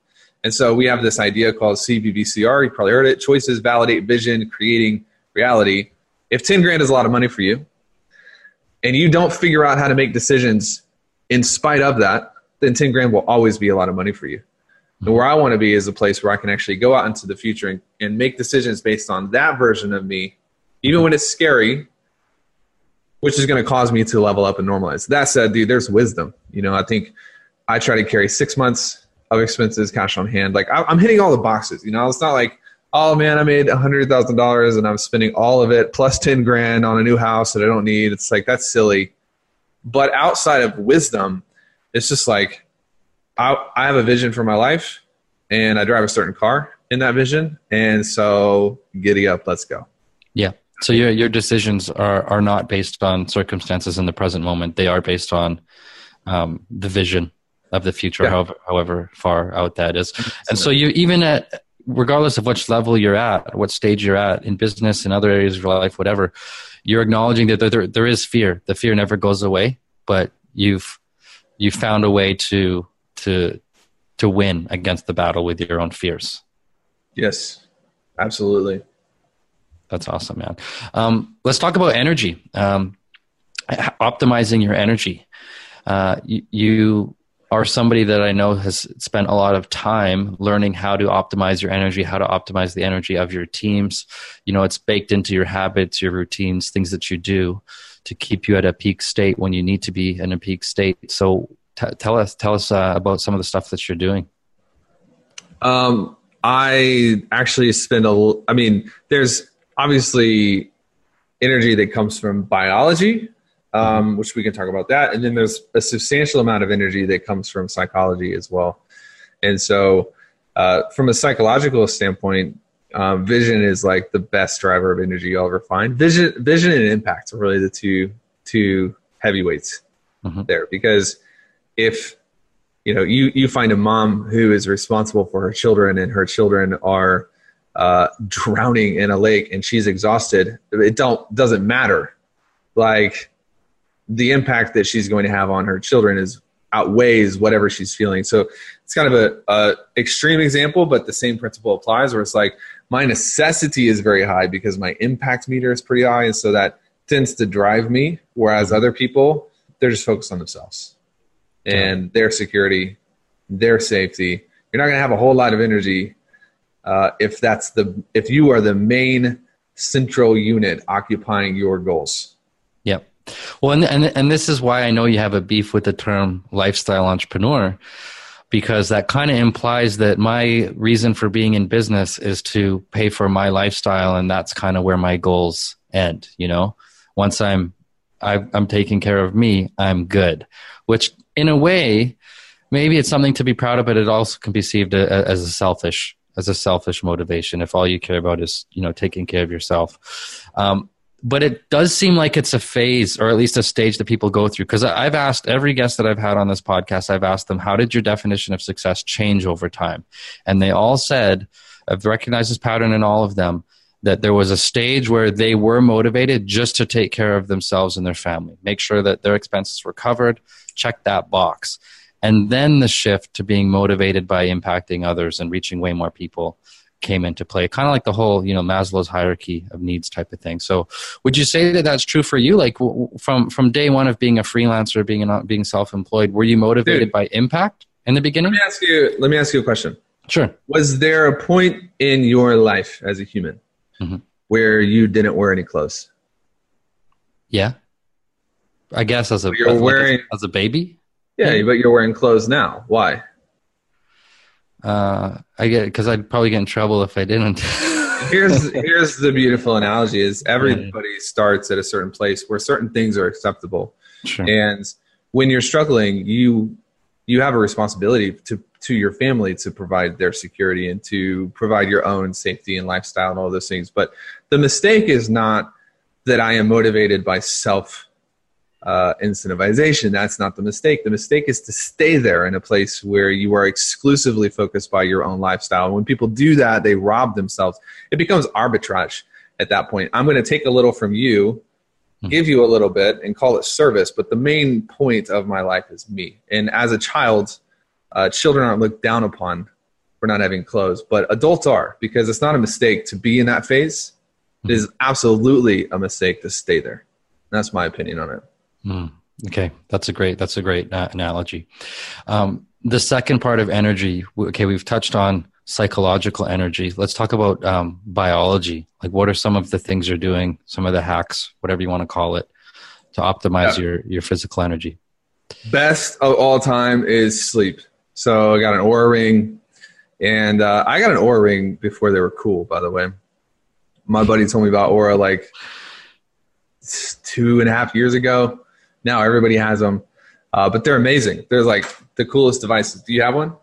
Speaker 1: And so we have this idea called cvbcr you probably heard it. Choices validate vision creating reality. If 10 grand is a lot of money for you and you don't figure out how to make decisions in spite of that then 10 grand will always be a lot of money for you. And where i want to be is a place where i can actually go out into the future and, and make decisions based on that version of me even when it's scary which is going to cause me to level up and normalize. That said, dude, there's wisdom. You know, I think I try to carry six months of expenses, cash on hand. Like I, am hitting all the boxes. You know, it's not like, oh man, I made a hundred thousand dollars and I'm spending all of it plus ten grand on a new house that I don't need. It's like that's silly. But outside of wisdom, it's just like I, I have a vision for my life, and I drive a certain car in that vision, and so giddy up, let's go.
Speaker 3: Yeah. So your your decisions are are not based on circumstances in the present moment. They are based on um, the vision of the future, yeah. however however far out that is. And so you even at regardless of which level you're at, what stage you're at in business and other areas of your life, whatever, you're acknowledging that there there is fear. The fear never goes away, but you've you found a way to to to win against the battle with your own fears.
Speaker 1: Yes, absolutely.
Speaker 3: That's awesome, man. Um, let's talk about energy. Um, optimizing your energy. Uh, you, you, are somebody that I know has spent a lot of time learning how to optimize your energy, how to optimize the energy of your teams. You know, it's baked into your habits, your routines, things that you do to keep you at a peak state when you need to be in a peak state. So, t- tell us, tell us uh, about some of the stuff that you're doing.
Speaker 1: Um, I actually spend a. I mean, there's obviously energy that comes from biology, um, which we can talk about that. And then there's a substantial amount of energy that comes from psychology as well. And so, uh, from a psychological standpoint, um, vision is like the best driver of energy you'll ever find. Vision, vision, and impact are really the two two heavyweights mm-hmm. there. Because if you know you you find a mom who is responsible for her children, and her children are uh, drowning in a lake and she's exhausted, it don't doesn't matter. Like the impact that she's going to have on her children is outweighs whatever she's feeling. So it's kind of a, a extreme example, but the same principle applies where it's like my necessity is very high because my impact meter is pretty high. And so that tends to drive me. Whereas other people, they're just focused on themselves and their security, their safety. You're not going to have a whole lot of energy uh, if that's the if you are the main central unit occupying your goals.
Speaker 3: Yep. Well, and, and and this is why I know you have a beef with the term lifestyle entrepreneur, because that kind of implies that my reason for being in business is to pay for my lifestyle, and that's kind of where my goals end. You know, once I'm I, I'm taking care of me, I'm good. Which, in a way, maybe it's something to be proud of, but it also can be perceived as a selfish as a selfish motivation if all you care about is you know taking care of yourself. Um, but it does seem like it's a phase or at least a stage that people go through. Because i've asked every guest that i've had on this podcast i've asked them how did your definition of success change over time? And they all said i've recognized this pattern in all of them that there was a stage where they were motivated just to take care of themselves and their family make sure that their expenses were covered check that box and then the shift to being motivated by impacting others and reaching way more people came into play. Kind of like the whole you know maslow's hierarchy of needs type of thing. So would you say that that's true for you? Like from from day one of being a freelancer being not being self-employed were you motivated Dude, by impact in the beginning?
Speaker 1: Let me ask you let me ask you a question.
Speaker 3: Sure.
Speaker 1: Was there a point in your life as a human mm-hmm. where you didn't wear any clothes?
Speaker 3: Yeah. I guess as a, you're wearing, as a baby
Speaker 1: yeah, but you're wearing clothes now. Why?
Speaker 3: Uh, I get because I'd probably get in trouble if I didn't. *laughs*
Speaker 1: here's here's the beautiful analogy: is everybody starts at a certain place where certain things are acceptable, sure. and when you're struggling, you you have a responsibility to to your family to provide their security and to provide your own safety and lifestyle and all those things. But the mistake is not that I am motivated by self uh, incentivization. That's not the mistake. The mistake is to stay there in a place where you are exclusively focused by your own lifestyle. And when people do that, they rob themselves. It becomes arbitrage at that point. I'm going to take a little from you, hmm. give you a little bit, and call it service. But the main point of my life is me. And as a child, uh, children aren't looked down upon for not having clothes, but adults are because it's not a mistake to be in that phase. It is absolutely a mistake to stay there. That's my opinion on it.
Speaker 3: Mm, okay, that's a great that's a great uh, analogy. Um, the second part of energy. Okay, we've touched on psychological energy. Let's talk about um, biology. Like, what are some of the things you're doing? Some of the hacks, whatever you want to call it, to optimize yeah. your your physical energy.
Speaker 1: Best of all time is sleep. So I got an Oura ring, and uh, I got an Oura ring before they were cool. By the way, my buddy told me about Oura like two and a half years ago now everybody has them, uh, but they're amazing. They're like the coolest devices. Do you have one?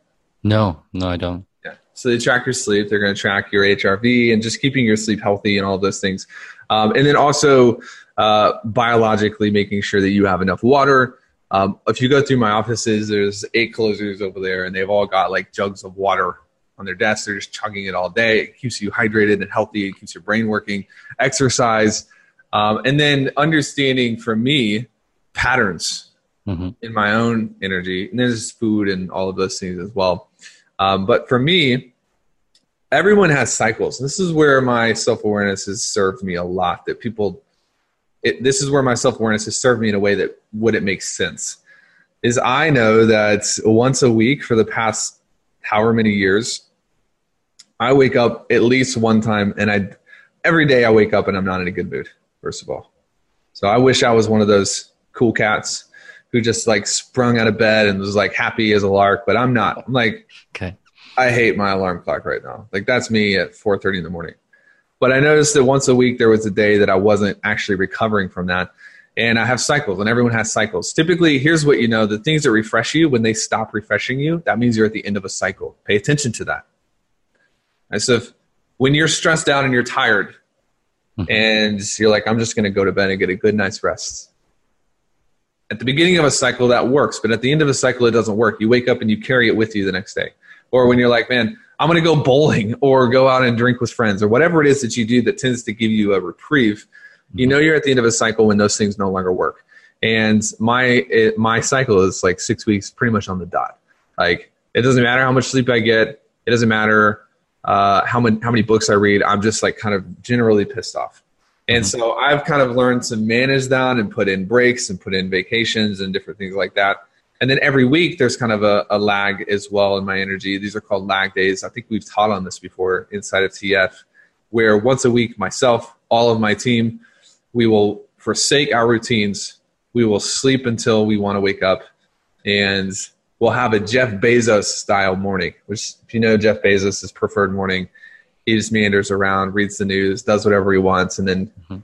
Speaker 3: No, no, I don't.
Speaker 1: Yeah. So they track your sleep. They're going to track your HRV and just keeping your sleep healthy and all those things. Um, and then also uh, biologically making sure that you have enough water. Um, if you go through my offices, there's eight closers over there, and they've all got like jugs of water on their desks. They're just chugging it all day. It keeps you hydrated and healthy. It keeps your brain working. Exercise, um, and then understanding for me patterns mm-hmm. in my own energy. And there's food and all of those things as well. Um, but for me, everyone has cycles. This is where my self awareness has served me a lot. That people, it, this is where my self awareness has served me in a way that wouldn't make sense. Is I know that once a week for the past however many years, I wake up at least one time, and I every day I wake up and I'm not in a good mood. First of all, so I wish I was one of those cool cats who just like sprung out of bed and was like happy as a lark, but I'm not. I'm like,
Speaker 3: okay,
Speaker 1: I hate my alarm clock right now. Like that's me at 4:30 in the morning. But I noticed that once a week there was a day that I wasn't actually recovering from that. And I have cycles, and everyone has cycles. Typically, here's what you know the things that refresh you, when they stop refreshing you, that means you're at the end of a cycle. Pay attention to that. And so, if, when you're stressed out and you're tired, mm-hmm. and you're like, I'm just going to go to bed and get a good night's rest, at the beginning of a cycle, that works, but at the end of a cycle, it doesn't work. You wake up and you carry it with you the next day. Or when you're like, man, I'm going to go bowling *laughs* or go out and drink with friends or whatever it is that you do that tends to give you a reprieve, you know you're at the end of a cycle when those things no longer work. and my it, my cycle is like six weeks, pretty much on the dot. Like it doesn't matter how much sleep I get. It doesn't matter uh, how many how many books I read. I'm just like kind of generally pissed off. And mm-hmm. so I've kind of learned to manage that and put in breaks and put in vacations and different things like that. And then every week there's kind of a, a lag as well in my energy. These are called lag days. I think we've taught on this before inside of TF, where once a week, myself, all of my team, we will forsake our routines. We will sleep until we want to wake up. And we'll have a Jeff Bezos style morning, which, if you know Jeff Bezos' preferred morning, he just meanders around, reads the news, does whatever he wants, and then mm-hmm.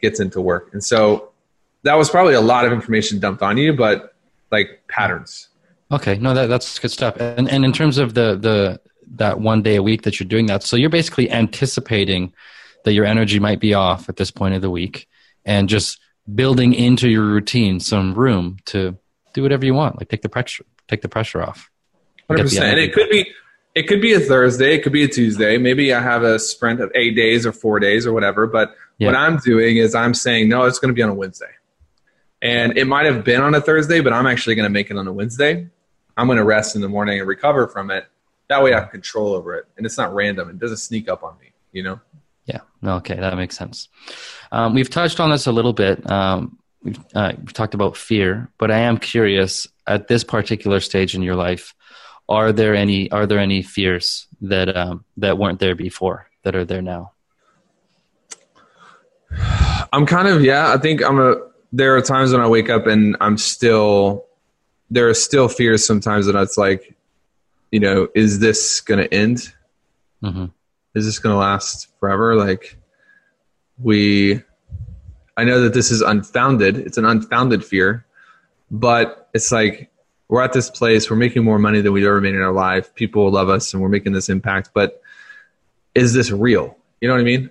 Speaker 1: gets into work. And so that was probably a lot of information dumped on you, but like patterns.
Speaker 3: Okay, no, that, that's good stuff. And and in terms of the the that one day a week that you're doing that, so you're basically anticipating that your energy might be off at this point of the week, and just building into your routine some room to do whatever you want, like take the pressure take the pressure off.
Speaker 1: Hundred percent. And it could be it could be a Thursday, it could be a Tuesday. Maybe I have a sprint of eight days or four days or whatever. But yeah. what I'm doing is I'm saying no, it's going to be on a Wednesday. And it might have been on a Thursday, but I'm actually going to make it on a Wednesday. I'm going to rest in the morning and recover from it. That way I have control over it. And it's not random. It doesn't sneak up on me, you know?
Speaker 3: Yeah. Okay. That makes sense. Um, we've touched on this a little bit. Um, we've, uh, we've talked about fear, but I am curious at this particular stage in your life, are there any, are there any fears that, um, that weren't there before that are there now?
Speaker 1: I'm kind of, yeah, I think I'm a, there are times when I wake up and I'm still there are still fears sometimes that it's like, you know, is this going to end? Mm-hmm. Is this going to last forever? Like, we, I know that this is unfounded. It's an unfounded fear, but it's like we're at this place. We're making more money than we've ever made in our life. People love us, and we're making this impact. But is this real? You know what I mean?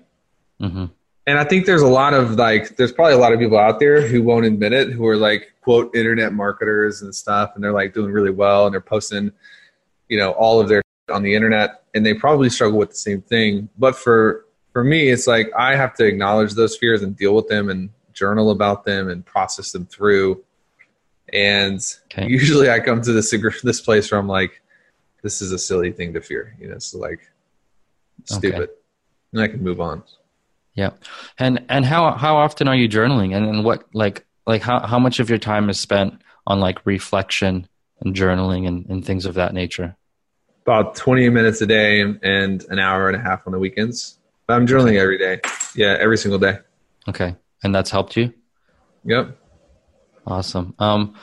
Speaker 1: Mm-hmm and I think there's a lot of like, there's probably a lot of people out there who won't admit it, who are like quote internet marketers and stuff, and they're like doing really well, and they're posting, you know, all of their on the internet, and they probably struggle with the same thing. But for for me, it's like I have to acknowledge those fears and deal with them, and journal about them, and process them through. And okay. usually, I come to this this place where I'm like, this is a silly thing to fear, you know, it's like stupid, okay. and I can move on.
Speaker 3: Yeah. And and how how often are you journaling and, and what like like how, how much of your time is spent on like reflection and journaling and, and things of that nature?
Speaker 1: About 20 minutes a day and an hour and a half on the weekends. I'm journaling every day. Yeah, every single day.
Speaker 3: Okay. And that's helped you?
Speaker 1: Yep.
Speaker 3: Awesome. Um,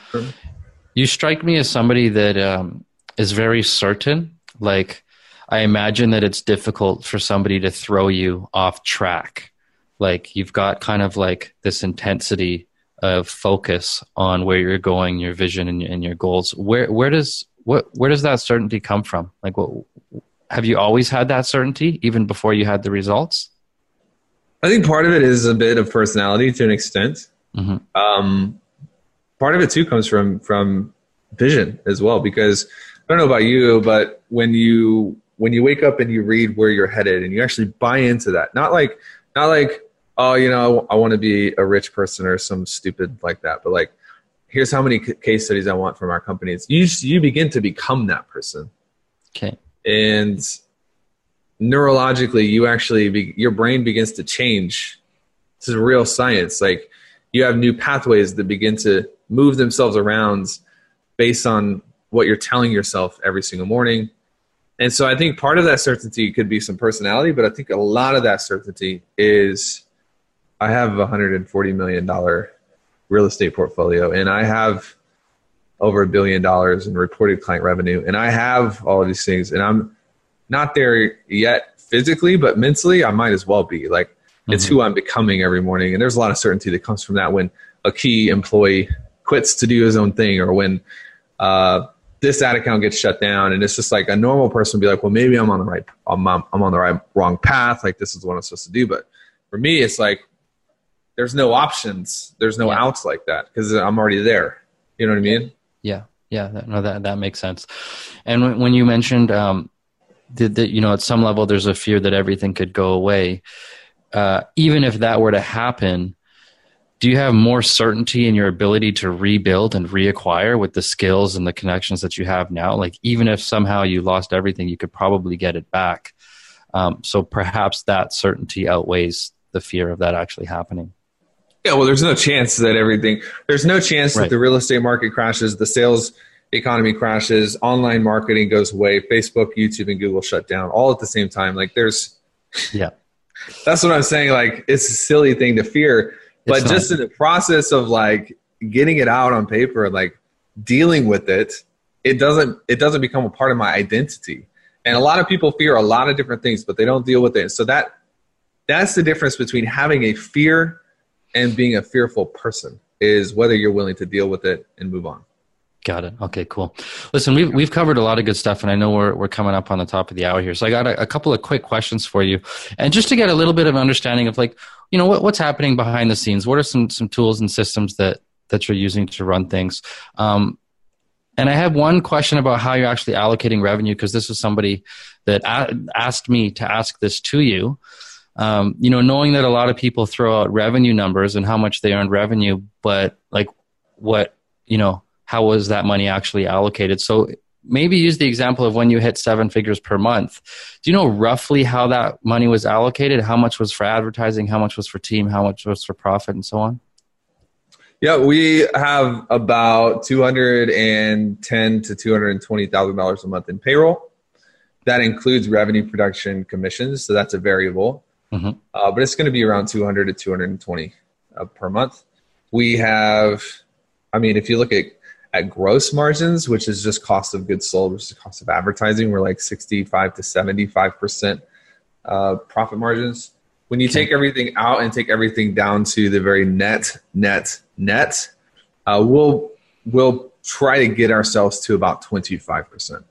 Speaker 3: you strike me as somebody that um, is very certain. Like I imagine that it's difficult for somebody to throw you off track. Like you've got kind of like this intensity of focus on where you're going, your vision and, and your goals. Where where does what where does that certainty come from? Like what have you always had that certainty even before you had the results?
Speaker 1: I think part of it is a bit of personality to an extent. Mm-hmm. Um, part of it too comes from from vision as well because I don't know about you, but when you when you wake up and you read where you're headed and you actually buy into that not like not like oh you know i want to be a rich person or some stupid like that but like here's how many case studies i want from our companies you you begin to become that person.
Speaker 3: Okay.
Speaker 1: And neurologically you actually be, your brain begins to change. This is real science. Like you have new pathways that begin to move themselves around based on what you're telling yourself every single morning and so I think part of that certainty could be some personality, but I think a lot of that certainty is I have a $140 million real estate portfolio and I have over a billion dollars in reported client revenue and I have all of these things and I'm not there yet physically, but mentally I might as well be. Like it's mm-hmm. who I'm becoming every morning. And there's a lot of certainty that comes from that when a key employee quits to do his own thing or when uh, this ad account gets shut down and it's just like a normal person would be like well maybe i'm on the right i'm, I'm on the right wrong path like this is what i'm supposed to do but for me it's like there's no options there's no yeah. outs like that because i'm already there you know what i mean
Speaker 3: yeah yeah that, no that that makes sense and when, when you mentioned um that, that you know at some level there's a fear that everything could go away uh even if that were to happen do you have more certainty in your ability to rebuild and reacquire with the skills and the connections that you have now? Like, even if somehow you lost everything, you could probably get it back. Um, so perhaps that certainty outweighs the fear of that actually happening.
Speaker 1: Yeah, well, there's no chance that everything, there's no chance right. that the real estate market crashes, the sales economy crashes, online marketing goes away, Facebook, YouTube, and Google shut down all at the same time. Like, there's,
Speaker 3: yeah,
Speaker 1: that's what I'm saying. Like, it's a silly thing to fear but it's just not. in the process of like getting it out on paper like dealing with it it doesn't it doesn't become a part of my identity and a lot of people fear a lot of different things but they don't deal with it so that that's the difference between having a fear and being a fearful person is whether you're willing to deal with it and move on
Speaker 3: Got it. Okay, cool. Listen, we've we've covered a lot of good stuff, and I know we're we're coming up on the top of the hour here. So I got a, a couple of quick questions for you, and just to get a little bit of an understanding of like, you know, what, what's happening behind the scenes. What are some some tools and systems that that you're using to run things? Um, and I have one question about how you're actually allocating revenue because this was somebody that a- asked me to ask this to you. Um, you know, knowing that a lot of people throw out revenue numbers and how much they earned revenue, but like what you know how was that money actually allocated? So maybe use the example of when you hit seven figures per month. Do you know roughly how that money was allocated? How much was for advertising? How much was for team? How much was for profit and so on?
Speaker 1: Yeah, we have about two hundred and ten to two hundred and twenty thousand dollars a month in payroll. That includes revenue production commissions, so that's a variable. Mm-hmm. Uh, but it's going to be around two hundred to two hundred and twenty uh, per month. We have, I mean, if you look at at gross margins, which is just cost of goods sold, which is cost of advertising, we're like 65 to 75% uh, profit margins. When you take everything out and take everything down to the very net, net, net, uh, we'll, we'll try to get ourselves to about 25%,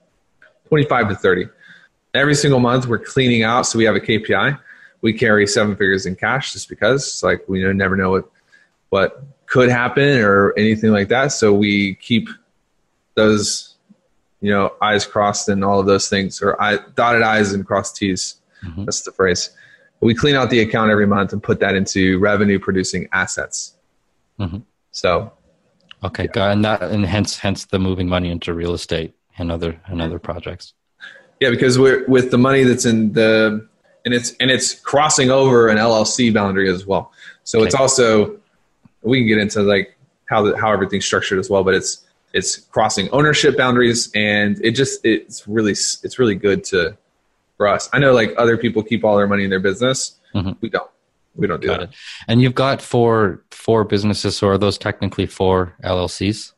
Speaker 1: 25 to 30. Every single month we're cleaning out. So we have a KPI. We carry seven figures in cash just because it's like we never know what, what could happen or anything like that. So we keep those, you know, I's crossed and all of those things, or I, dotted I's and crossed T's. Mm-hmm. That's the phrase. We clean out the account every month and put that into revenue producing assets. Mm-hmm. So,
Speaker 3: okay, yeah. and that and hence hence the moving money into real estate and other and other projects.
Speaker 1: Yeah, because we're with the money that's in the and it's and it's crossing over an LLC boundary as well. So okay. it's also we can get into like how the, how everything's structured as well, but it's it's crossing ownership boundaries and it just it's really it's really good to for us. I know like other people keep all their money in their business. Mm-hmm. We don't. We don't do got that. It.
Speaker 3: And you've got four four businesses, so are those technically four LLCs?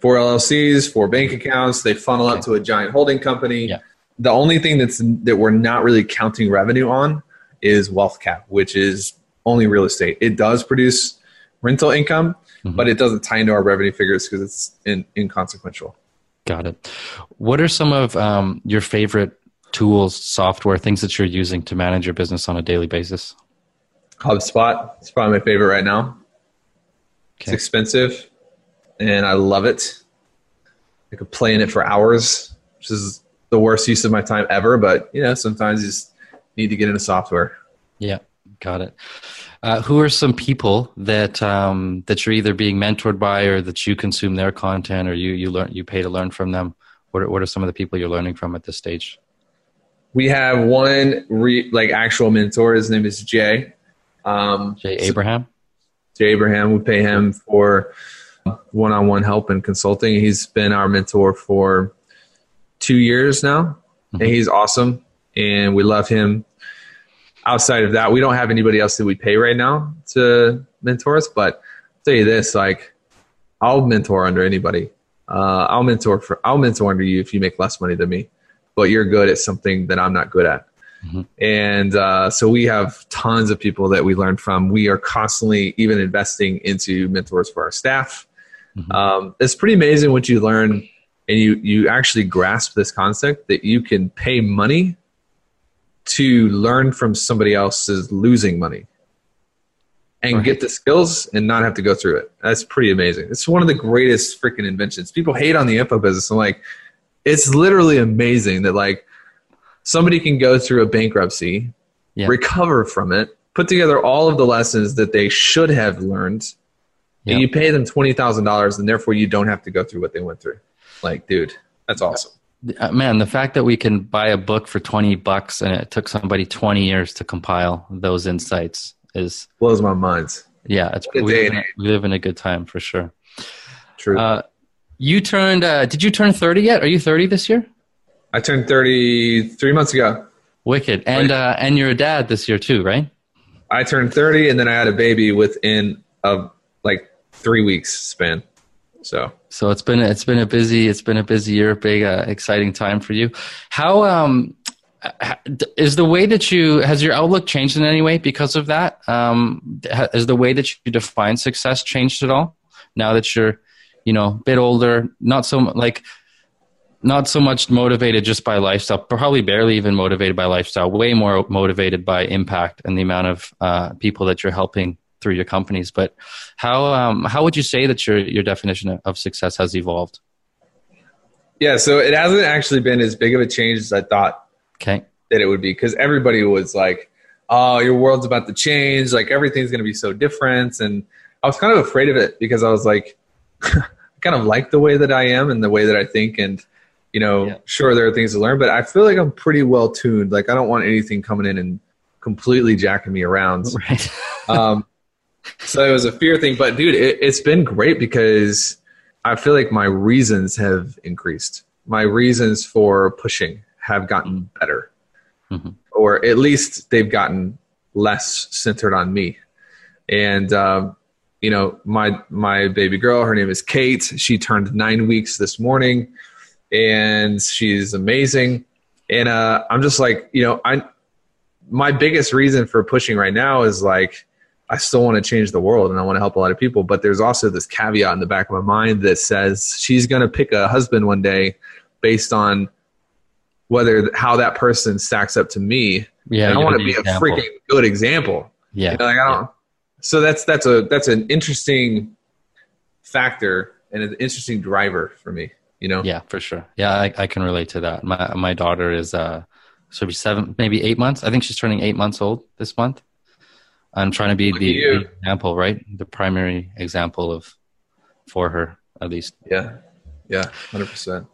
Speaker 1: Four LLCs, four bank accounts. They funnel okay. up to a giant holding company. Yeah. The only thing that's that we're not really counting revenue on is wealth cap, which is only real estate. It does produce rental income, mm-hmm. but it doesn't tie into our revenue figures because it's in, inconsequential.
Speaker 3: Got it. What are some of um, your favorite tools, software, things that you're using to manage your business on a daily basis?
Speaker 1: HubSpot. It's probably my favorite right now. Okay. It's expensive and I love it. I could play in it for hours, which is the worst use of my time ever. But you know, sometimes you just need to get into software.
Speaker 3: Yeah, got it. Uh, who are some people that um, that you're either being mentored by, or that you consume their content, or you you learn you pay to learn from them? What are, what are some of the people you're learning from at this stage?
Speaker 1: We have one re, like actual mentor. His name is Jay.
Speaker 3: Um, Jay Abraham.
Speaker 1: Jay Abraham. We pay him for one-on-one help and consulting. He's been our mentor for two years now, mm-hmm. and he's awesome. And we love him outside of that, we don't have anybody else that we pay right now to mentor us. But I'll tell you this, like I'll mentor under anybody. Uh, I'll mentor for I'll mentor under you if you make less money than me, but you're good at something that I'm not good at. Mm-hmm. And uh, so we have tons of people that we learn from. We are constantly even investing into mentors for our staff. Mm-hmm. Um, it's pretty amazing what you learn, and you you actually grasp this concept that you can pay money to learn from somebody else's losing money and right. get the skills and not have to go through it. That's pretty amazing. It's one of the greatest freaking inventions. People hate on the info business. I'm like, it's literally amazing that like somebody can go through a bankruptcy, yeah. recover from it, put together all of the lessons that they should have learned,
Speaker 3: Yeah.
Speaker 1: and you pay them twenty thousand dollars, and therefore you don't have to go through what they went through. Like, dude, that's awesome.
Speaker 3: Uh, man, the fact that we can buy a book for 20 bucks and it took somebody 20 years to compile those insights is,
Speaker 1: Blows my mind.
Speaker 3: yeah, it's, we, live in, we live in a good time for sure.
Speaker 1: True.
Speaker 3: Uh, you turned, uh, did you turn 30 yet? Are you 30 this year?
Speaker 1: I turned thirty three months ago.
Speaker 3: Wicked. And, uh, and you're a dad this year too, right?
Speaker 1: I turned 30 and then I had a baby within a, like three weeks span. So
Speaker 3: So it's been it's been a busy it's been a busy year, big uh, exciting time for you. How um is the way that you has your outlook changed in any way because of that? Um, ha- has the way that you define success changed at all now that you're you know a bit older, not so like not so much motivated just by lifestyle, probably barely even motivated by lifestyle, way more motivated by impact and the amount of uh, people that you're helping through your companies. But how um, how would you say that your your definition of- success has evolved?
Speaker 1: yeah, so it hasn't actually been as big of a change as I thought
Speaker 3: Okay,
Speaker 1: that it would be because everybody was like, "Oh, your world's about to change. Like everything's going to be so different." And I was kind of afraid of it because I was like, *laughs* I kind of like the way that I am and the way that I think, and you know,
Speaker 3: Yeah.
Speaker 1: sure there are things to learn, but I feel like I'm pretty well tuned. Like I don't want anything coming in and completely jacking me around. *laughs*
Speaker 3: right.
Speaker 1: um, so it was a fear thing, but dude, it, it's been great because I feel like my reasons have increased. My reasons for pushing have gotten better,
Speaker 3: Mhm.
Speaker 1: or at least they've gotten less centered on me. And um, you know, my my baby girl, her name is Kate. She turned nine weeks this morning, and she's amazing. And uh, I'm just like, you know, I my biggest reason for pushing right now is like I still want to change the world and I want to help a lot of people, but there's also this caveat in the back of my mind that says she's going to pick a husband one day based on whether how that person stacks up to me.
Speaker 3: Yeah,
Speaker 1: And I want to be a
Speaker 3: example.
Speaker 1: freaking good example.
Speaker 3: Yeah,
Speaker 1: You know, like I don't. So that's that's a that's an interesting factor and an interesting driver for me. You know.
Speaker 3: yeah, for sure. Yeah, I, I can relate to that. My my daughter is uh, she'll be seven, maybe eight months. I think she's turning eight months old this month. I'm trying to be
Speaker 1: Look
Speaker 3: the, example, right? The primary example of for her at least.
Speaker 1: Yeah. Yeah. Hundred percent.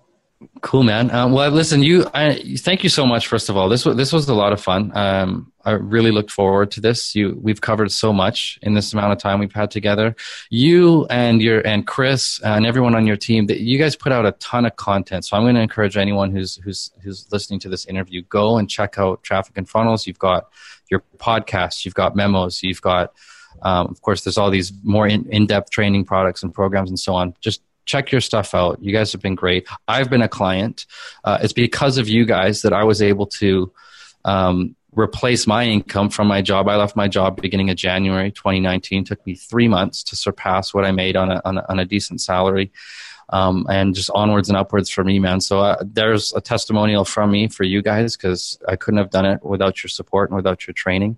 Speaker 3: Cool, man. Um, well, listen, you. I, thank you so much. First of all, this was this was a lot of fun. Um, I really looked forward to this. You, we've covered so much in this amount of time we've had together. You and your and Chris and everyone on your team. That you guys put out a ton of content. So I'm going to encourage anyone who's who's who's listening to this interview go and check out Traffic and Funnels. You've got your podcasts. You've got memos. You've got, um, of course, there's all these more in, in-depth training products and programs and so on. Just check your stuff out. You guys have been great. I've been a client. Uh, it's because of you guys that I was able to um, replace my income from my job. I left my job beginning of January 2019. It took me three months to surpass what I made on a, on a, on a decent salary. Um, and just onwards and upwards for me, man. So uh, there's a testimonial from me for you guys because I couldn't have done it without your support and without your training.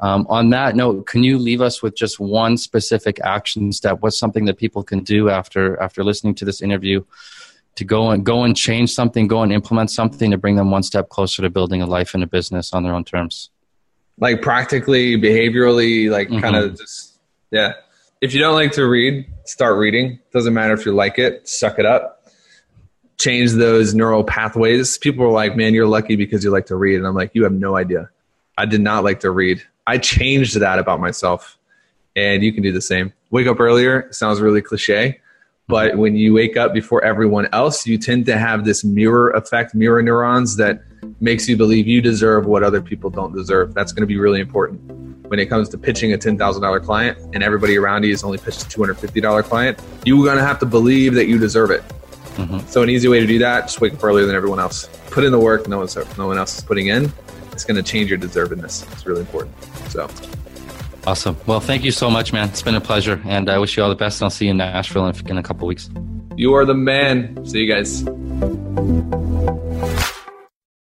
Speaker 3: Um, on that note, can you leave us with just one specific action step? What's something that people can do after after listening to this interview to go and go and change something, go and implement something to bring them one step closer to building a life and a business on their own terms?
Speaker 1: like practically, behaviorally, like
Speaker 3: Mhm.
Speaker 1: kind of just yeah. If you don't like to read, start reading. Doesn't matter if you like it, suck it up. Change those neural pathways. People are like, "Man, you're lucky because you like to read," and I'm like, "You have no idea. I did not like to read. I changed that about myself, and you can do the same. Wake up earlier sounds really cliche, but when you wake up before everyone else, you tend to have this mirror effect, mirror neurons that makes you believe you deserve what other people don't deserve. That's going to be really important when it comes to pitching a $10,000 client and everybody around you is only pitched a $250 client. You're going to have to believe that you deserve it.
Speaker 3: Mhm.
Speaker 1: So an easy way to do that, just wake up earlier than everyone else. Put in the work no, one's, no one else is putting in. It's going to change your deservedness. It's really important. So
Speaker 3: Awesome. Well, thank you so much, man. It's been a pleasure, and I wish you all the best. And I'll see you in Nashville in, in a couple weeks.
Speaker 1: you are the man. See you guys.